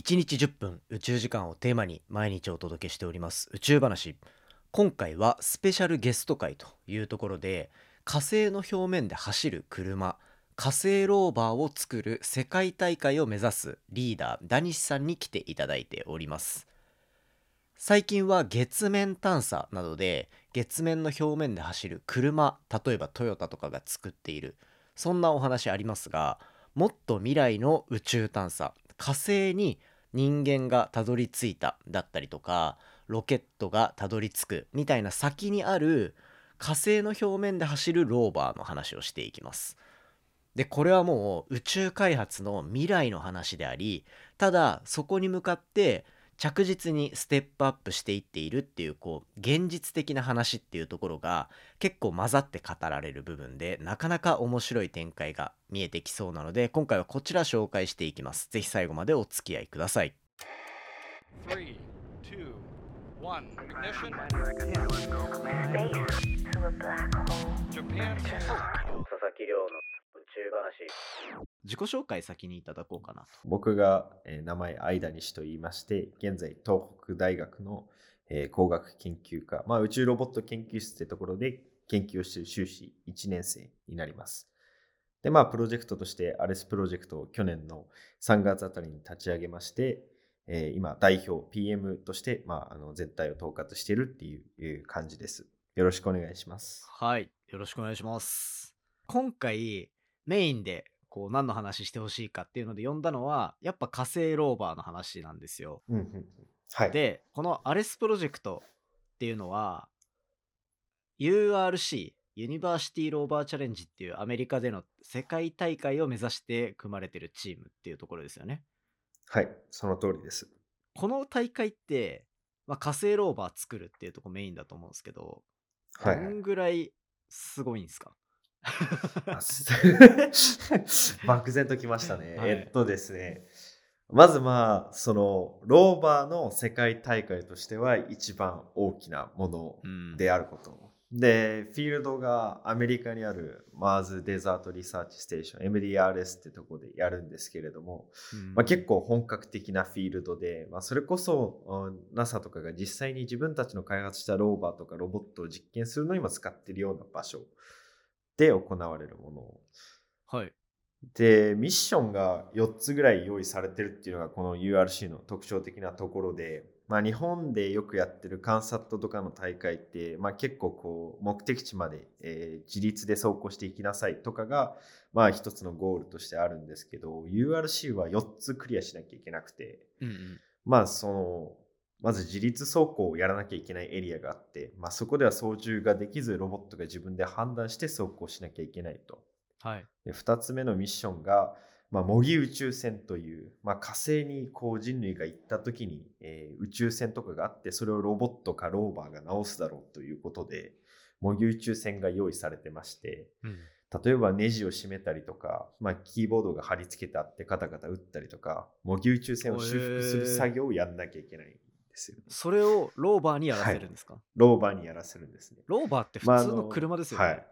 1日10分宇宙時間をテーマに毎日お届けしております。宇宙話。今回はスペシャルゲスト会というところで火星の表面で走る車火星ローバーを作る世界大会を目指すリーダーダニシさんに来ていただいております。最近は月面探査などで月面の表面で走る車例えばトヨタとかが作っているそんなお話ありますがもっと未来の宇宙探査火星に人間がたどり着いただったりとかロケットがたどり着くみたいな先にある火星の表面で走るローバーの話をしていきます。でこれはもう宇宙開発の未来の話でありただそこに向かって着実にステップアップしていっているっていうこう現実的な話っていうところが結構混ざって語られる部分でなかなか面白い展開が見えてきそうなので今回はこちら紹介していきます。ぜひ最後までお付き合いください。3 2 1 ignition. Space to a black hole. Japan. 佐々木亮の話。自己紹介先にいただこうかなと。僕が、えー名前間西と言いまして現在東北大学の、えー工学研究科、まあ、宇宙ロボット研究室ってところで研究をしている修士1年生になります。でまあプロジェクトとしてアレスプロジェクトを去年の3月あたりに立ち上げまして、えー今代表 PM として、まあ、あの全体を統括しているっていういう感じです。よろしくお願いします。はい。よろしくお願いします。今回メインでこう何の話してほしいかっていうので呼んだのはやっぱ火星ローバーの話なんですよ。うんうんうん。はい。でこのアレスプロジェクトっていうのは URC ユニバーシティローバーチャレンジっていうアメリカでの世界大会を目指して組まれてるチームっていうところですよね。はい。その通りです。この大会って、まあ、火星ローバー作るっていうとこメインだと思うんですけど、はいどんぐらいすごいんですか？あす 漠然ときましたね。はいえっとですね。まずまあ、その、ローバーの世界大会としては一番大きなものうんであること。で、フィールドがアメリカにあるマーズデザートリサーチステーション、MDRS ってとこでやるんですけれども、うんまあ、結構本格的なフィールドで、まあ、それこそうん NASA とかが実際に自分たちの開発したローバーとかロボットを実験するのにも使っているような場所で行われるものはい。でミッションが4つぐらい用意されてるっていうのがこの URC の特徴的なところで、まあ、日本でよくやってるカンサットとかの大会って、まあ、結構こう目的地まで、えー自立で走行していきなさいとかが、まあ、一つのゴールとしてあるんですけど URC は4つクリアしなきゃいけなくてうんうん。まあそのまず自立走行をやらなきゃいけないエリアがあって、まあ、そこでは操縦ができずロボットが自分で判断して走行しなきゃいけないと。はい。で2つ目のミッションが、まあ、模擬宇宙船という、まあ、火星にこう人類が行った時に、えー宇宙船とかがあってそれをロボットかローバーが直すだろうということで模擬宇宙船が用意されてましてうん。例えばネジを締めたりとか、まあ、キーボードが貼り付けてあってカタカタ打ったりとか模擬宇宙船を修復する作業をやんなきゃいけない。んですよね。それをローバーにやらせるんですか、ローバーにやらせるんですね。ローバーって普まああ通の車ですよね、はい。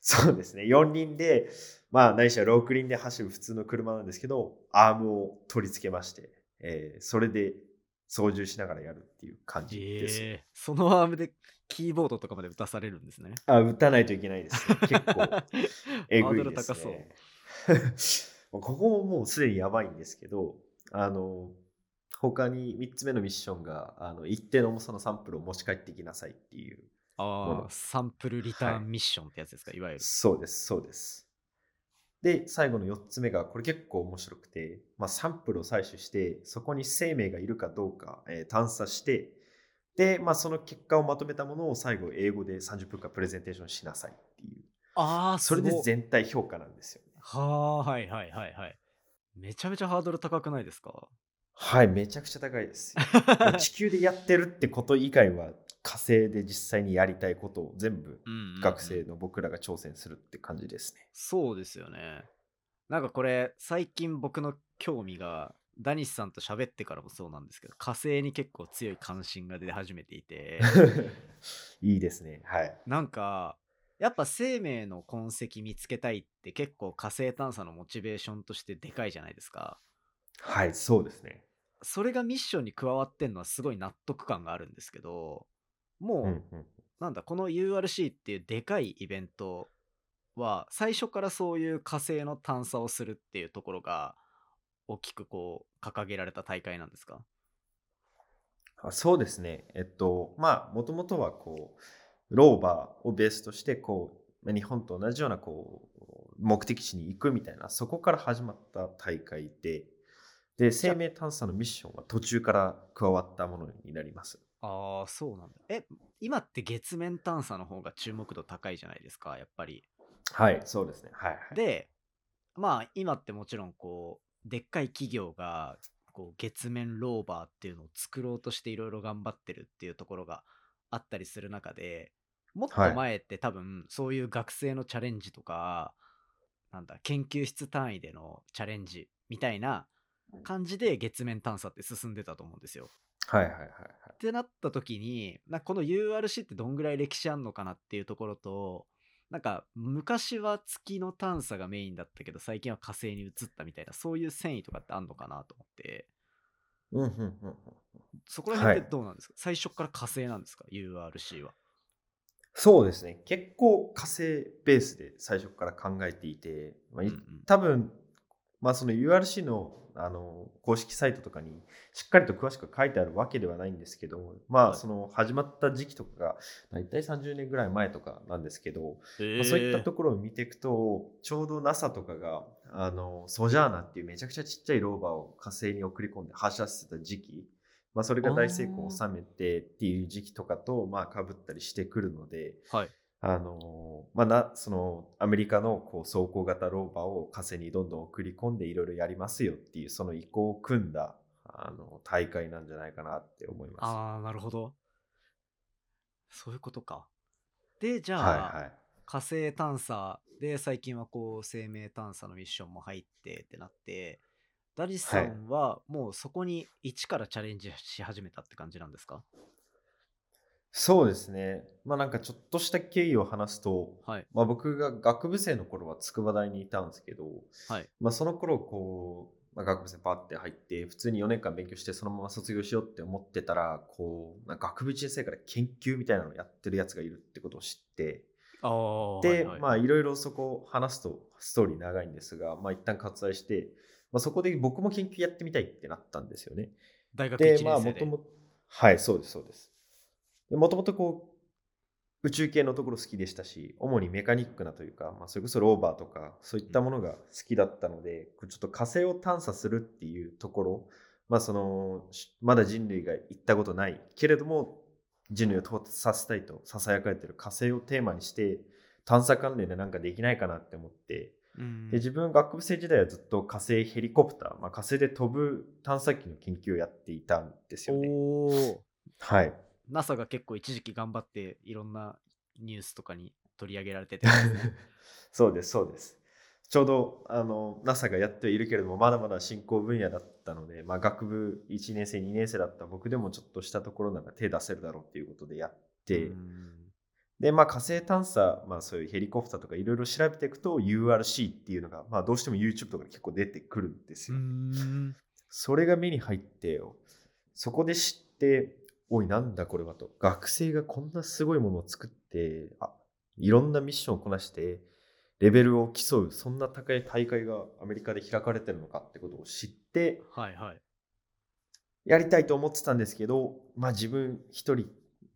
そうですね。4輪で、まあ、ないしは6輪で走る普通の車なんですけど、アームを取り付けまして、えーそれで操縦しながらやるっていう感じです。えーそのアームでキーボードとかまで打たされるんですねあ、打たないといけないです、ね。結構、えぐいです高そうね。ここももうすでにやばいんですけど、あの、他に3つ目のミッションが、あの一定の重さのサンプルを持ち帰ってきなさいっていう。あサンプルリターンミッションってやつですか、い、わゆる。そうです、そうです。で、最後の4つ目が、これ結構面白くて、まあ、サンプルを採取して、そこに生命がいるかどうか、えー探査して、で、まあ、その結果をまとめたものを最後、英語で30分間プレゼンテーションしなさいっていう。ああそれで全体評価なんですよね。はあはいはいはいはい。めちゃめちゃハードル高くないですか？はい、めちゃくちゃ高いです。地球でやってるってこと以外は、火星で実際にやりたいことを全部学生の僕らが挑戦するって感じですね。そうですよねなんかこれ最近僕の興味がダニスさんと喋ってからもそうなんですけど火星に結構強い関心が出始めていて いいですね。はい。なんかやっぱ生命の痕跡見つけたいって結構火星探査のモチベーションとしてでかいじゃないですかはい、そうですね。それがミッションに加わってんのはすごい納得感があるんですけど、もう、うんうんなんだ、この URC っていうでかいイベントは、最初からそういう火星の探査をするっていうところが、大きくこう、掲げられた大会なんですか？あそうですね。えっと、まあ、もともとはこう、ローバーをベースとして、こう、まあ日本と同じようなこう目的地に行くみたいな、そこから始まった大会で、で、生命探査のミッションは途中から加わったものになります。ああ、そうなんだ。え、今って月面探査の方が注目度高いじゃないですか、やっぱり。はい、そうですね。はい、はい。で、まあ今ってもちろんこう、でっかい企業がこう月面ローバーっていうのを作ろうとしていろいろ頑張ってるっていうところがあったりする中で、もっとはい前って多分そういう学生のチャレンジとか、なんだ、研究室単位でのチャレンジみたいな感じで月面探査って進んでたと思うんですよ。はい、はい、はい。はいってなった時になこの URC ってどんぐらい歴史あんのかなっていうところとなんか昔は月の探査がメインだったけど最近は火星に移ったみたいなそういう繊維とかってあんのかなと思ってうん、うん、うんうん。そこら辺っはいてどうなんですか、最初から火星なんですか？URC はそうですね。結構火星ベースで最初から考えていて、まあいうんうん多分、まあ、その URC のあの公式サイトとかにしっかりと詳しく書いてあるわけではないんですけど、まあ、はい。その始まった時期とかが大体30年ぐらい前とかなんですけど、え。まあ、そういったところを見ていくと、ちょうど NASA とかがあのソジャーナっていうめちゃくちゃちっちゃいローバーを火星に送り込んで発射してた時期、まあ、それが大成功を収めてっていう時期とかとまあかぶったりしてくるので、はいあのまあ、なそのアメリカのこう走行型ローバーを火星にどんどん送り込んでいろいろやりますよっていうその意向を組んだあの大会なんじゃないかなって思います。ああなるほどそういうことかでじゃあ、はいはい。火星探査で最近はこう生命探査のミッションも入ってってなってダリスさんはもうそこに一からチャレンジし始めたって感じなんですか？そうですね。まあなんかちょっとした経緯を話すと、はいまあ、僕が学部生の頃は筑波大にいたんですけど、はいまあ、その頃こう、まあ、学部生パッて入って普通に4年間勉強してそのまま卒業しようって思ってたらこう、まあ、学部1年生から研究みたいなのをやってるやつがいるってことを知ってああで、まあいろいろそこ話すとストーリー長いんですが、まあ一旦割愛して、まあ、そこで僕も研究やってみたいってなったんですよね。大学で1、年生で、まあもともと、はい、そうです、そうです。もともとこう、宇宙系のところ好きでしたし、主にメカニックなというか、まあ、それこそローバーとか、そういったものが好きだったので、ちょっと火星を探査するっていうところ、まあその、しまだ人類が行ったことないけれども、人類を到達させたいと囁かれている火星をテーマにして、探査関連でなんかできないかなって思って、うんで自分学部生時代はずっと火星ヘリコプター、まあ、火星で飛ぶ探査機の研究をやっていたんですよね。はい。NASA が結構一時期頑張っていろんなニュースとかに取り上げられててね そうです、そうです。ちょうどあの NASA がやってはいるけれども、まだまだ進行分野だったので、まあ、学部1年生、2年生だった僕でもちょっとしたところなら手出せるだろうっていうことでやって、うんで、まあ、火星探査、まあ、そういうヘリコプターとかいろいろ調べていくと URC っていうのが、まあ、どうしても YouTube とかで結構出てくるんですうよ。んそれが目に入って、そこで知って、おい、なんだこれはと。学生がこんなすごいものを作って、あいろんなミッションをこなして、レベルを競う、そんな高い大会がアメリカで開かれてるのかってことを知って、はいはいやりたいと思ってたんですけど、まあ自分一人、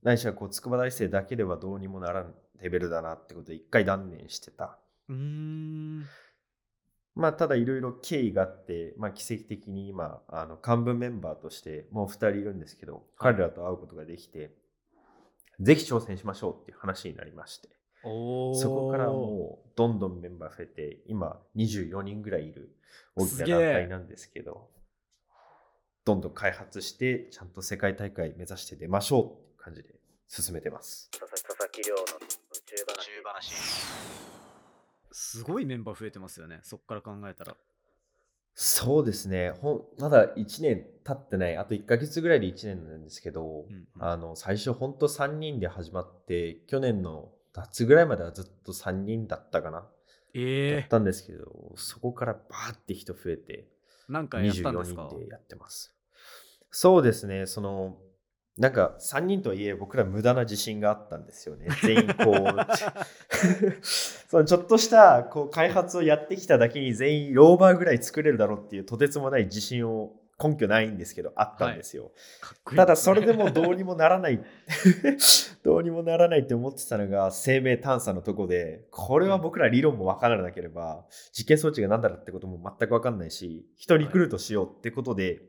ないしはこう筑波大生だけではどうにもならんレベルだなってことで一回断念してた。うーんまあ、ただいろいろ経緯があって、まあ、奇跡的に今、あの幹部メンバーとしてもう2人いるんですけど、彼らと会うことができて、ぜひ挑戦しましょうっていう話になりまして、そこからもうどんどんメンバー増えて、今24人ぐらいいる大きな団体なんですけど、どんどん開発して、ちゃんと世界大会目指して出ましょうっていう感じで進めてます。佐々木亮の宇宙話。すごいメンバー増えてますよね。そっから考えたら。そうですね。ほんまだ1年経ってない、あと1ヶ月ぐらいで1年なんですけど、うんうん。あの最初ほんと3人で始まって、去年の夏ぐらいまではずっと3人だったかな。だえ。えったんですけど、そこからバーって人増えて、なんかやったんです24か人でやってます。そうですね、その、なんか3人とはいえ僕ら無駄な自信があったんですよね。全員こう、そのちょっとしたこう開発をやってきただけに全員ローバーぐらい作れるだろうっていうとてつもない自信を根拠ないんですけどあったんですよ。かっこいいただそれでもどうにもならない。どうにもならないって思ってたのが生命探査のとこでこれは僕ら理論も分からなければ実験装置が何だろうってことも全く分かんないし人リクルートしようってことで、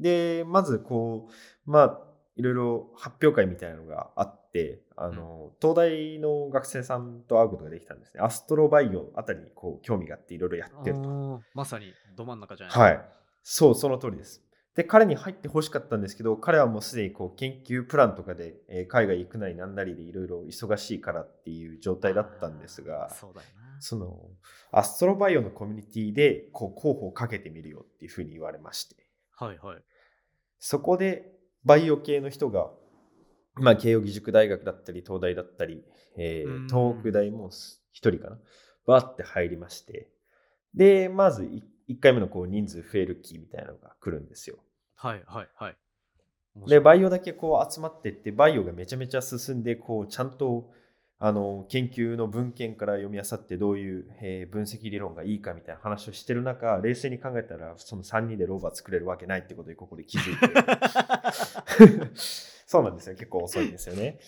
でまずこうまあいろいろ発表会みたいなのがあってあの、東大の学生さんと会うことができたんですねアストロバイオあたりにこう興味があっていろいろやってると。まさにど真ん中じゃないはい。そう、その通りです。で、彼に入ってほしかったんですけど、彼はもうすでにこう研究プランとかで、えー海外行くなりなんなりでいろいろ忙しいからっていう状態だったんですが、そうだよな。そのアストロバイオのコミュニティでこう候補をかけてみるよっていうふうに言われまして、はいはい。そこでバイオ系の人が、まあ、慶應義塾大学だったり、東大だったり、えーうん東北大も一人かな、バーって入りまして、で、まず1回目のこう人数増える期みたいなのが来るんですよ。はいはいはい。で、いバイオだけこう集まってって、バイオがめちゃめちゃ進んで、こうちゃんとあの研究の文献から読み漁ってどういう、えー分析理論がいいかみたいな話をしてる中、冷静に考えたら、その3人でローバー作れるわけないってことにここで気づいて。そうなんですよ。結構遅いんですよね。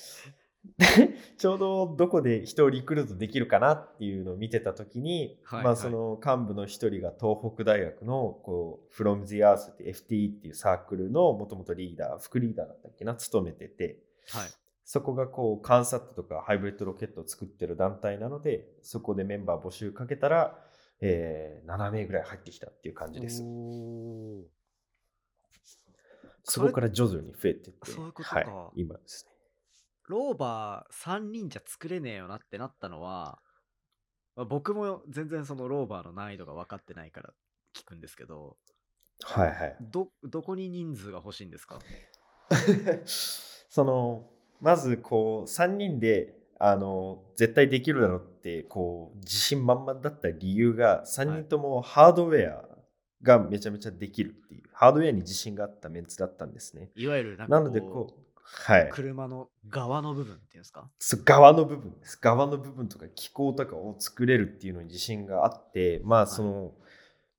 で ちょうどどこで人をリクルートできるかなっていうのを見てた時に、はいはいまあその幹部の一人が東北大学のこう From the Earth って FTE っていうサークルのもともとリーダー、副リーダーだったっけな、務めてて、はい。そこがこう、カンサットとかハイブリッドロケットを作ってる団体なので、そこでメンバー募集かけたら、えー7名ぐらい入ってきたっていう感じです。そこから徐々に増えてって、そういうことかはい、今ですね。ローバー3人じゃ作れねえよなってなったのは、まあ僕も全然そのローバーの難易度が分かってないから聞くんですけど、はいはい。ど、どこに人数が欲しいんですか？そのまずこう3人であの絶対できるだろうってこう自信満々だった理由が3人ともハードウェアがめちゃめちゃできるっていう、ハードウェアに自信があったメンツだったんですね。いわゆるなんかなのでこうはい。車の側の部分っていうんですか？側の部分です。側の部分とか機構とかを作れるっていうのに自信があってまあその、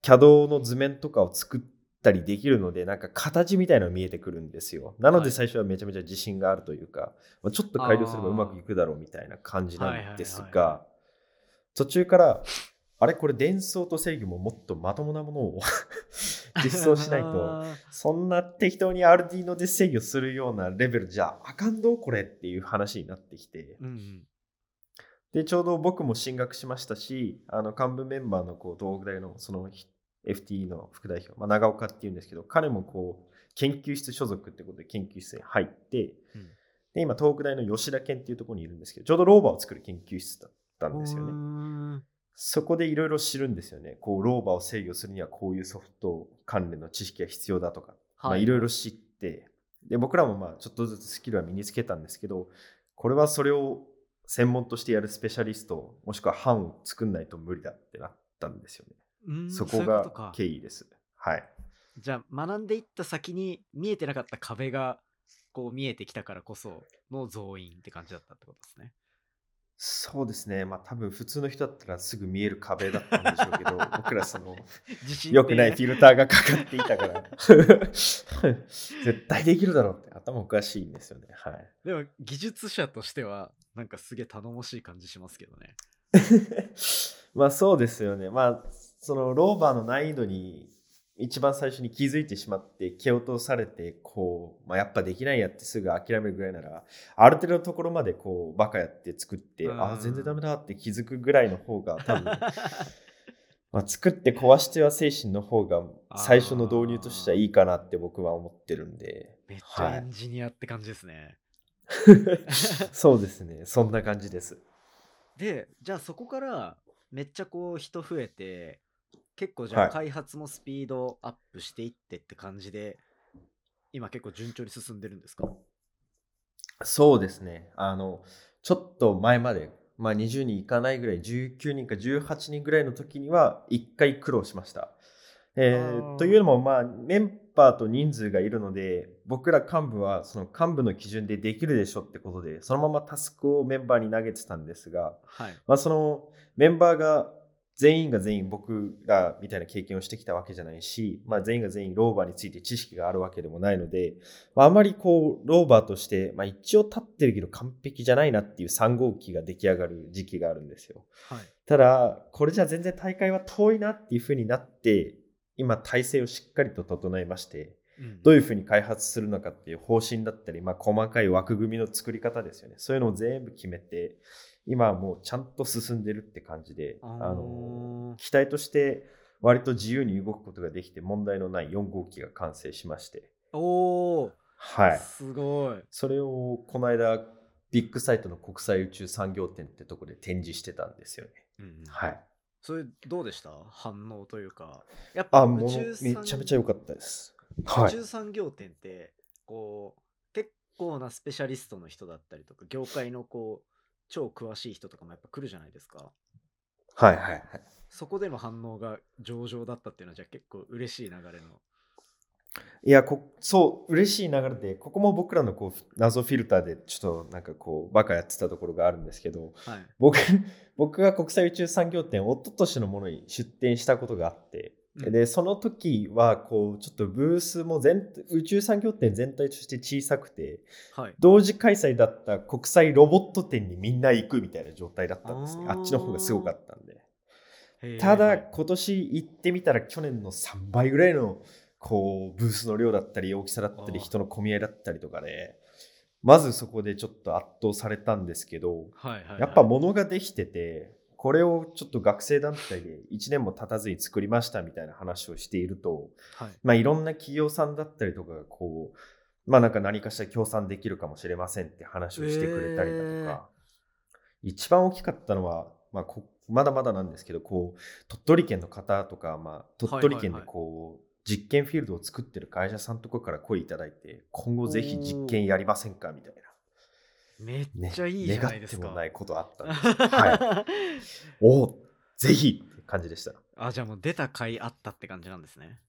CAD の図面とかを作ったりできるのでなんか形みたいなのが見えてくるんですよ。なのはい。で最初はめちゃめちゃ自信があるというか、まあちょっと改良すればうまくいくだろうみたいな感じなんですが途中からあれこれ伝送と制御ももっとまともなものを 実装しないと そんな適当に RD で制御するようなレベルじゃあかんどこれっていう話になってきて、うんうん。で、ちょうど僕も進学しましたし、あの幹部メンバーのこう東北大のそのひ FT の副代表、まあ、長岡っていうんですけど、彼もこう研究室所属ってことで研究室に入って、うんで今東北大の吉田健っていうところにいるんですけど、ちょうどローバーを作る研究室だったんですよね。んそこでいろいろ知るんですよね。こうローバーを制御するにはこういうソフト関連の知識が必要だとか、まあ、いろいろ知って、で、僕らもまあちょっとずつスキルは身につけたんですけど、これはそれを専門としてやるスペシャリスト、もしくは班を作んないと無理だってなったんですよね。そこがか経緯です。はい。じゃあ学んでいった先に見えてなかった壁がこう見えてきたからこその増員って感じだったってことですね。そうですね。まあ多分普通の人だったらすぐ見える壁だったんでしょうけど、僕らその良くないフでィルターがかかっていたから、絶対できるだろうって頭おかしいんですよね。はい。でも技術者としてはなんかすげえ頼もしい感じしますけどね。まあそうですよね。まあそのローバーの難易度に一番最初に気づいてしまって蹴落とされてこう、まあ、やっぱできないやってすぐ諦めるぐらいならある程度のところまでこうバカやって作ってうん。あ全然ダメだって気づくぐらいの方が多分 まあ作って壊しては精神の方が最初の導入としてはいいかなって僕は思ってるんで。めっちはいゃエンジニアって感じですね。そうですね。そんな感じです。でじゃあそこからめっちゃこう人増えて結構じゃあはい開発もスピードアップしていってって感じで、今結構順調に進んでるんですか？そうですね。あの、ちょっと前まで、まあ20人いかないぐらい、19人か18人ぐらいの時には、1回苦労しました。えーというのも、まあ、メンバーと人数がいるので、僕ら幹部はその幹部の基準でできるでしょってことで、そのままタスクをメンバーに投げてたんですが、はいまあ、そのメンバーが全員が全員僕らみたいな経験をしてきたわけじゃないし、まあ、全員が全員ローバーについて知識があるわけでもないので、まあ、あまりこうローバーとして、まあ、一応立ってるけど完璧じゃないなっていう3号機が出来上がる時期があるんですよ。はいただ、これじゃ全然大会は遠いなっていうふうになって、今体制をしっかりと整えまして、うんどういうふうに開発するのかっていう方針だったり、まあ、細かい枠組みの作り方ですよね。そういうのを全部決めて、今はもうちゃんと進んでるって感じで、あの機体として割と自由に動くことができて問題のない4号機が完成しまして、おーはい。すごいそれをこの間、ビッグサイトの国際宇宙産業展ってとこで展示してたんですよね。うんうんはい。それどうでした？反応というかやっぱ宇宙産めちゃめちゃ良かったです。はい。宇宙産業展ってこう結構なスペシャリストの人だったりとか業界のこう超詳しい人とかもやっぱ来るじゃないですか。はいはいはい。そこでの反応が上々だったっていうのはじゃあ結構嬉しい流れの。いやこ、そう、嬉しい流れで、ここも僕らのこう謎フィルターでちょっとなんかこう、バカやってたところがあるんですけど、はい。僕 僕が国際宇宙産業展、一昨年のものに出展したことがあって、うんで、その時は、こう、ちょっとブースも全宇宙産業展全体として小さくて、はい。同時開催だった国際ロボット展にみんな行くみたいな状態だったんですね。あっちの方がすごかったんで。ただ、はい今年行ってみたら去年の3倍ぐらいのこうブースの量だったり大きさだったり人の混み合いだったりとかね。まずそこでちょっと圧倒されたんですけどはいはいはい。やっぱ物ができててこれをちょっと学生団体で1年も経たずに作りましたみたいな話をしていると、はい。まあ、いろんな企業さんだったりとかがこうまあなんか何かしら協賛できるかもしれませんって話をしてくれたりだとか、一番大きかったのは、まあ、こまだまだなんですけどこう鳥取県の方とか、まあ、鳥取県でこう、実験フィールドを作ってる会社さんとかから声いただいて今後ぜひ実験やりませんかみたいめっちゃいいじゃないですか、願ってもないことあったんですはい。おおぜひって感じでした。あじゃあもう出た甲斐あったって感じなんですね。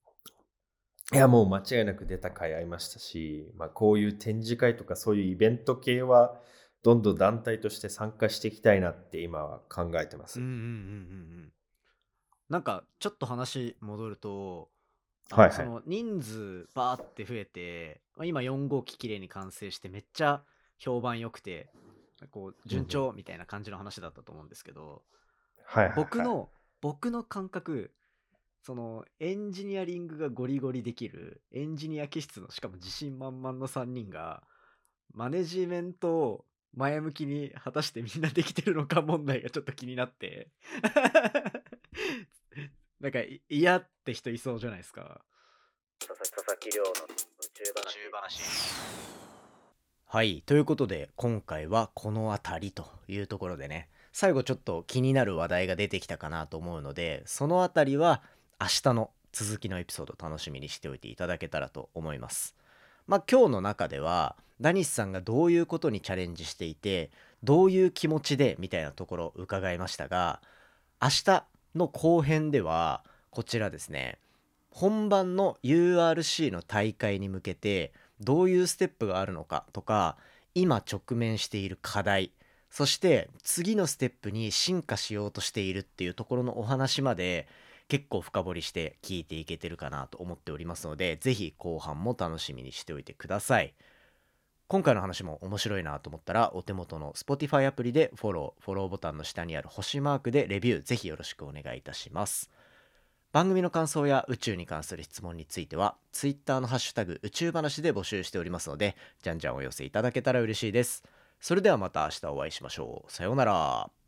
いやもう間違いなく出た回合いましたし、まあ、こういう展示会とかそういうイベント系はどんどん団体として参加していきたいなって今は考えてます。うんうんうんうんうん。なんかちょっと話戻るとはいはい。その人数バーって増えてまあ今4号機綺麗に完成してめっちゃ評判良くてこう順調みたいな感じの話だったと思うんですけど、はいはいはい。僕の僕の感覚そのエンジニアリングがゴリゴリできるエンジニア気質のしかも自信満々の3人がマネジメントを前向きに果たしてみんなできてるのか問題がちょっと気になって なんかい嫌って人いそうじゃないですか。佐々佐々木亮の宇宙話はい。ということで今回はこの辺りというところでね。最後ちょっと気になる話題が出てきたかなと思うのでその辺りは明日の続きのエピソード楽しみにしておいていただけたらと思います。まあ今日の中ではダニスさんがどういうことにチャレンジしていてどういう気持ちでみたいなところを伺いましたが明日の後編ではこちらですね。本番の URC の大会に向けてどういうステップがあるのかとか今直面している課題そして次のステップに進化しようとしているっていうところのお話まで結構深掘りして聞いていけてるかなと思っておりますのでぜひ後半も楽しみにしておいてください。今回の話も面白いなと思ったらお手元の Spotify アプリでフォローフォローボタンの下にある星マークでレビューぜひよろしくお願いいたします。番組の感想や宇宙に関する質問については Twitter のハッシュタグ宇宙話で募集しておりますのでじゃんじゃんお寄せいただけたら嬉しいです。それではまた明日お会いしましょう。さようなら。